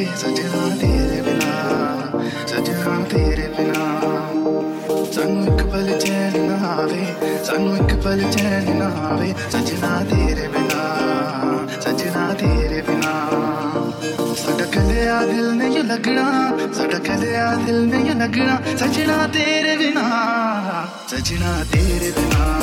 मेरी सजना तेरे बिना। सजना तेरे बिना। सानू एक पल चैन ना आवे, सानू एक पल चैन ना आवे। सजना तेरे बिना। सजना तेरे बिना। साडा कलिया दिल ने यू लगना साडा कलिया दिल ने यू लगना। सजना तेरे बिना। सजना तेरे बिना।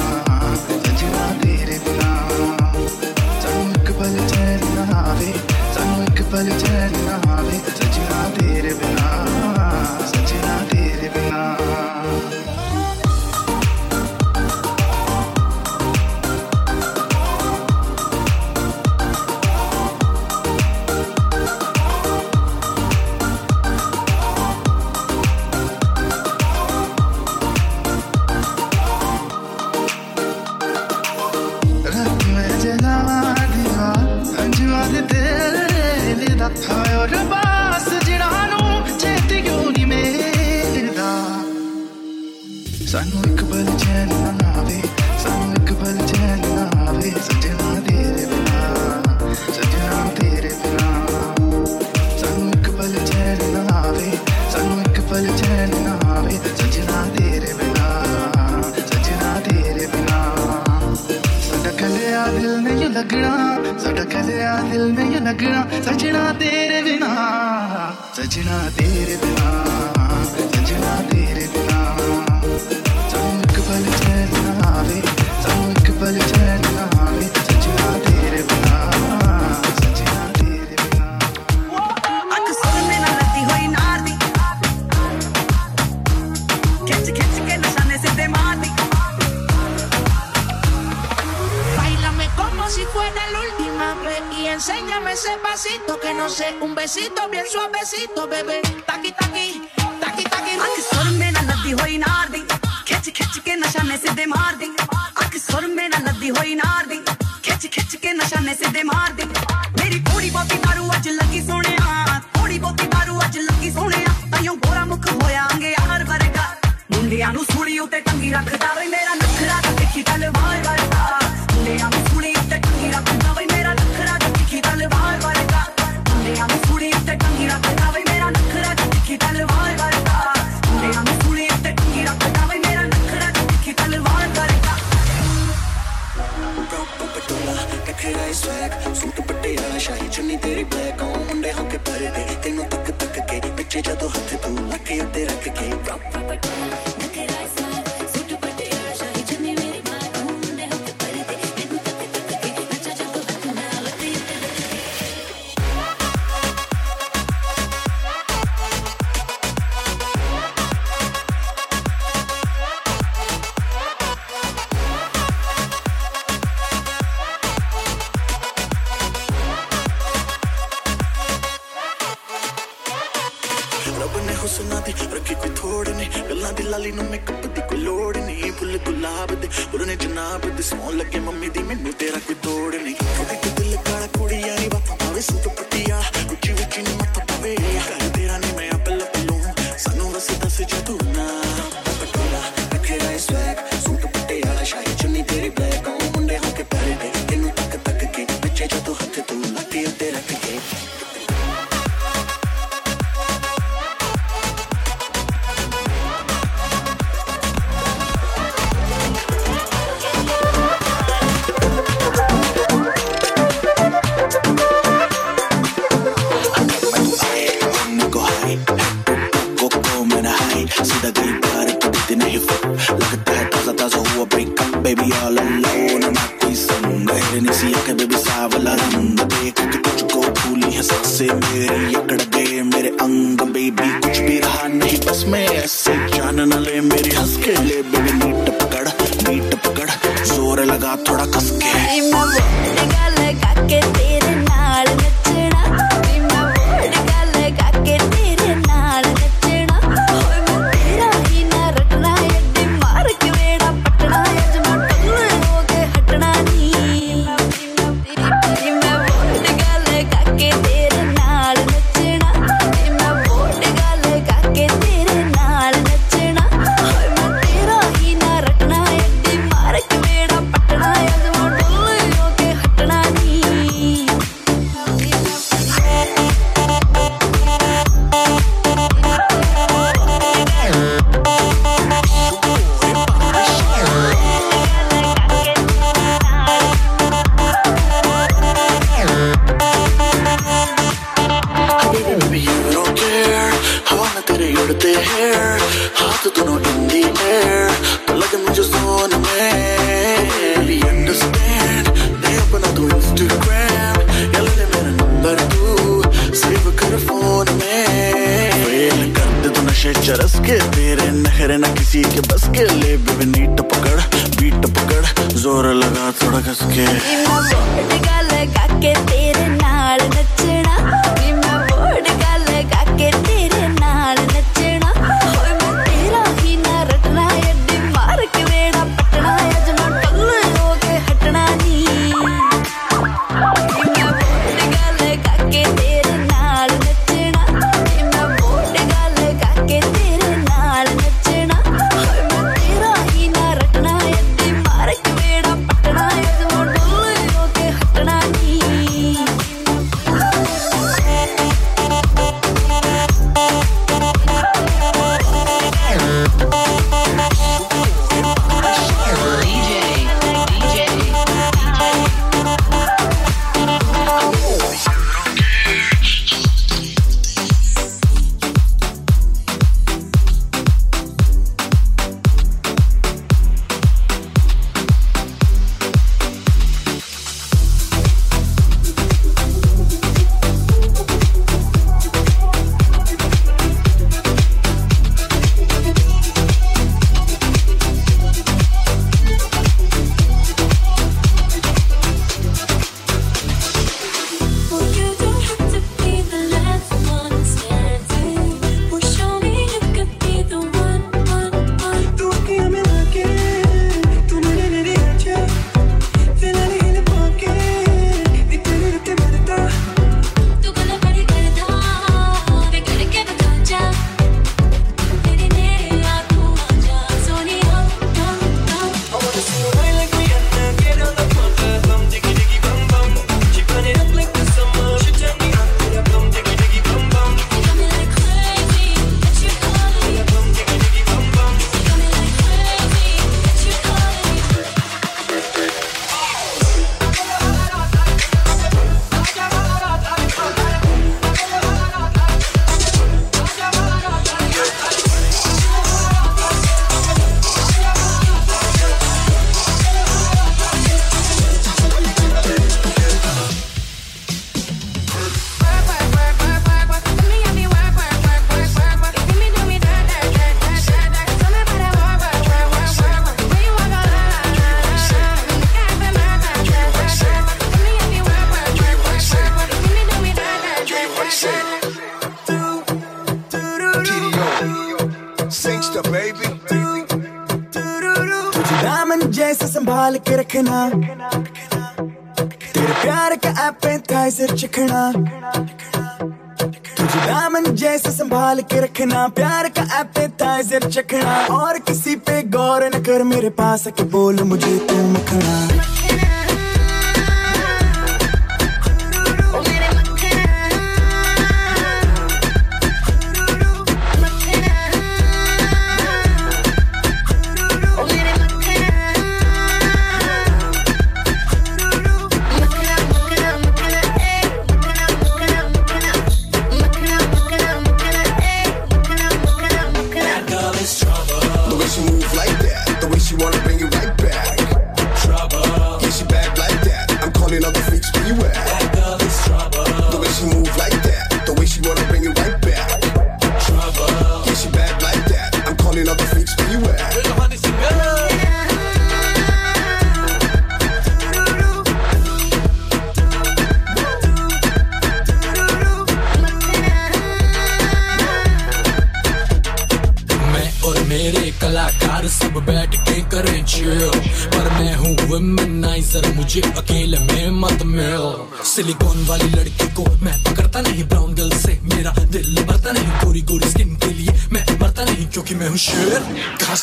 नज़र चखना और किसी पे गौर न कर मेरे पास के बोल मुझे तू मखना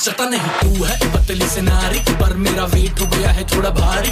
सकता नहीं, तू है पतली से नारी पर मेरा वेट हो गया है थोड़ा भारी।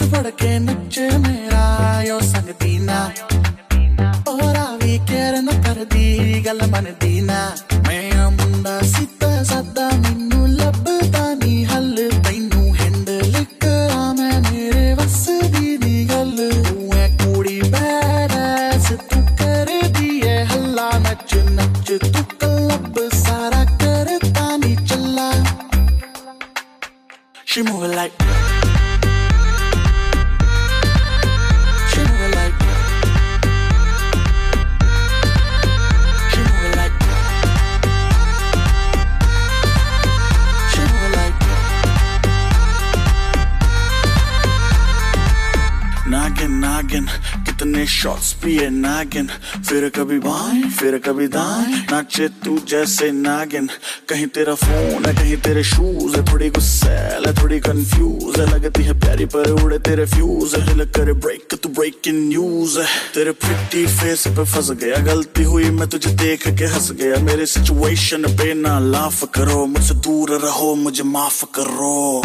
ਹੱਥ ਫੜ ਕੇ ਨੱਚੇ ਮੇਰਾ ਯੋ ਸੰਗਤੀ ਨਾ ਵੀ ਕੇਰ ਨਾ ਕਰਦੀ ਗੱਲ ਮੰਨਦੀ तेरे कभी दान नाचे तू जैसे नागिन। कहीं तेरा फ़ोन है, कहीं तेरे शूज़ है। थोड़ी गुस्सेल है, थोड़ी कंफ्यूज है। लगती है प्यारी पर उड़े तेरे फ्यूज है। हिल करे ब्रेक तू ब्रेकिंग न्यूज़ है। तेरे प्रिटी फेस पे फंस गया, गलती हुई, मैं तुझे देख के हंस गया। मेरे सिचुएशन पे ना लाफ करो, मुझसे दूर रहो, मुझे माफ़ करो।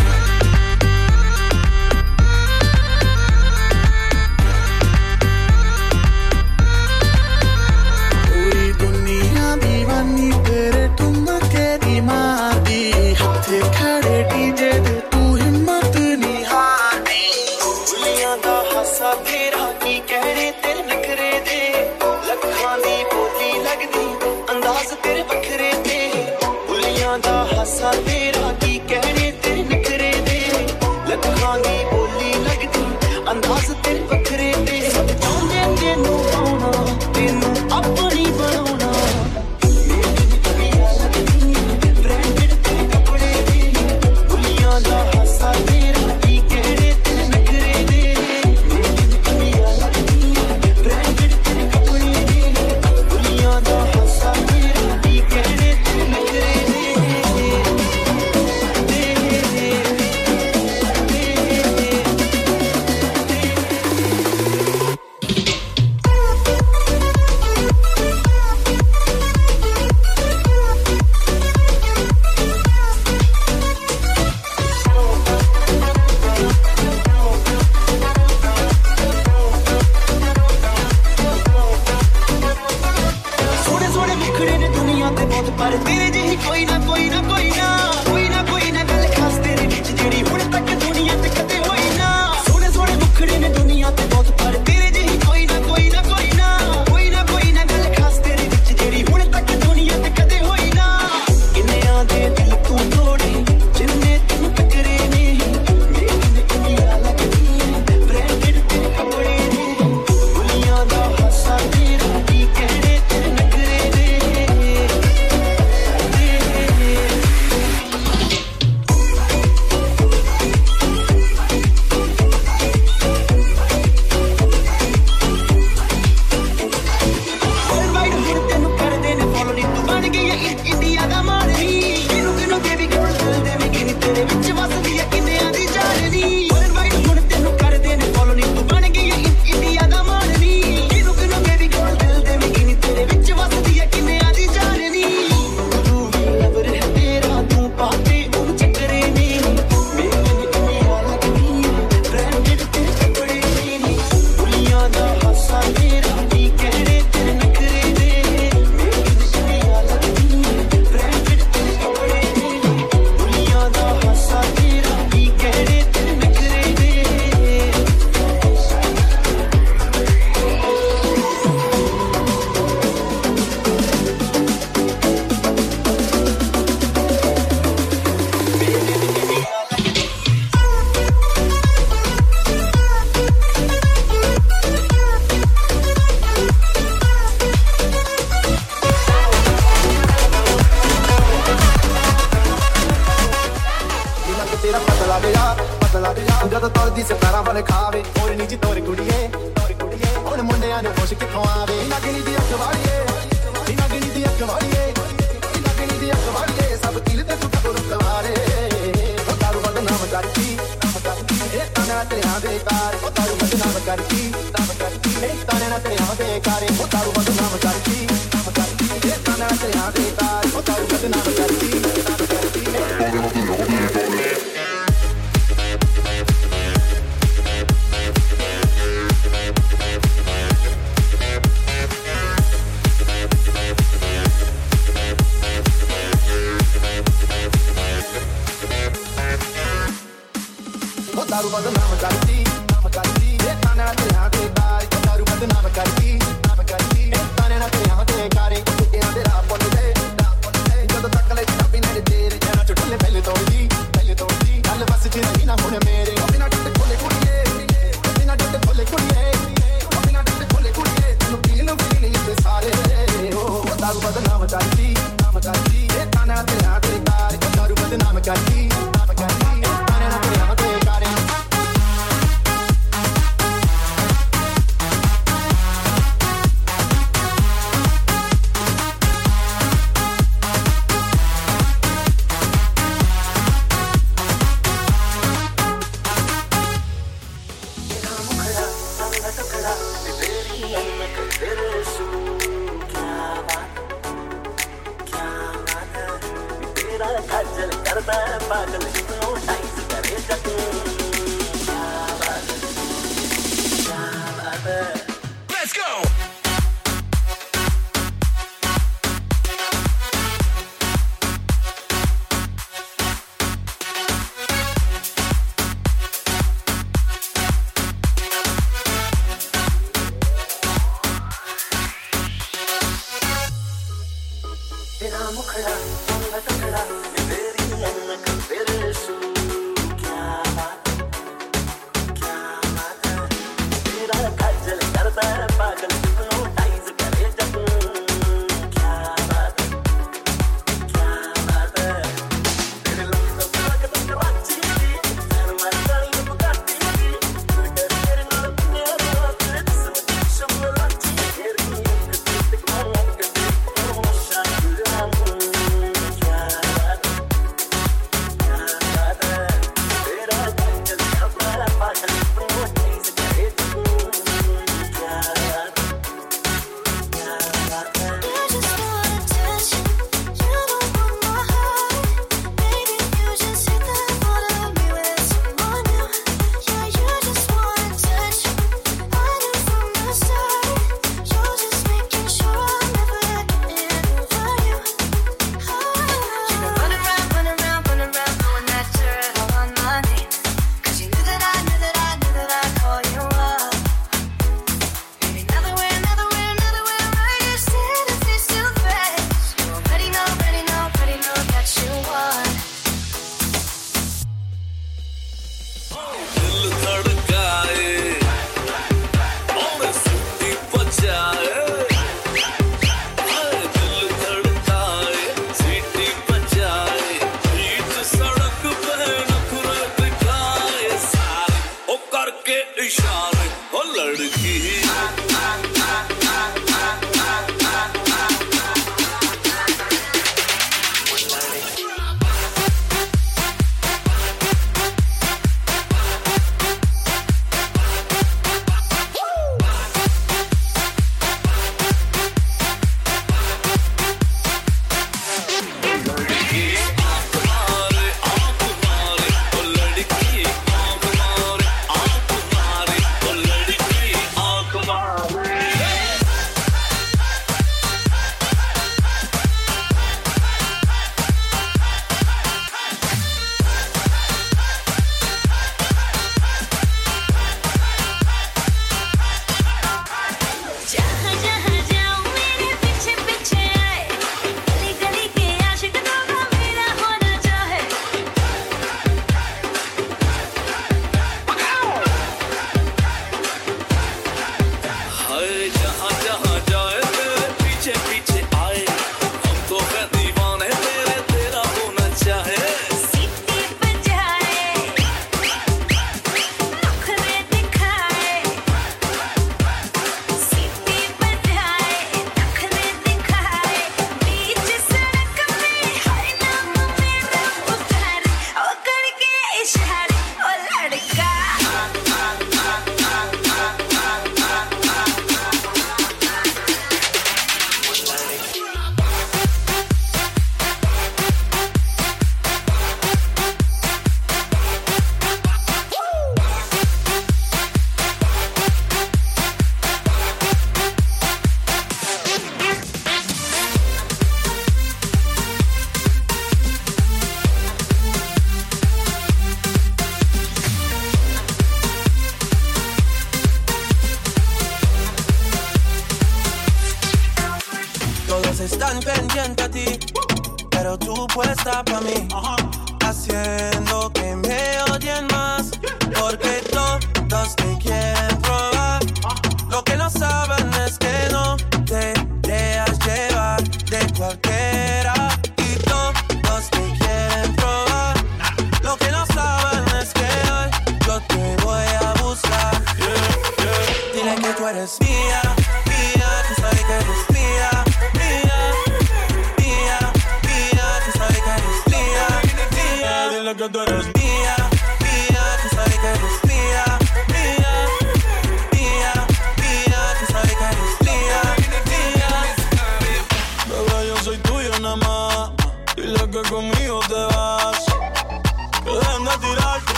Que tú eres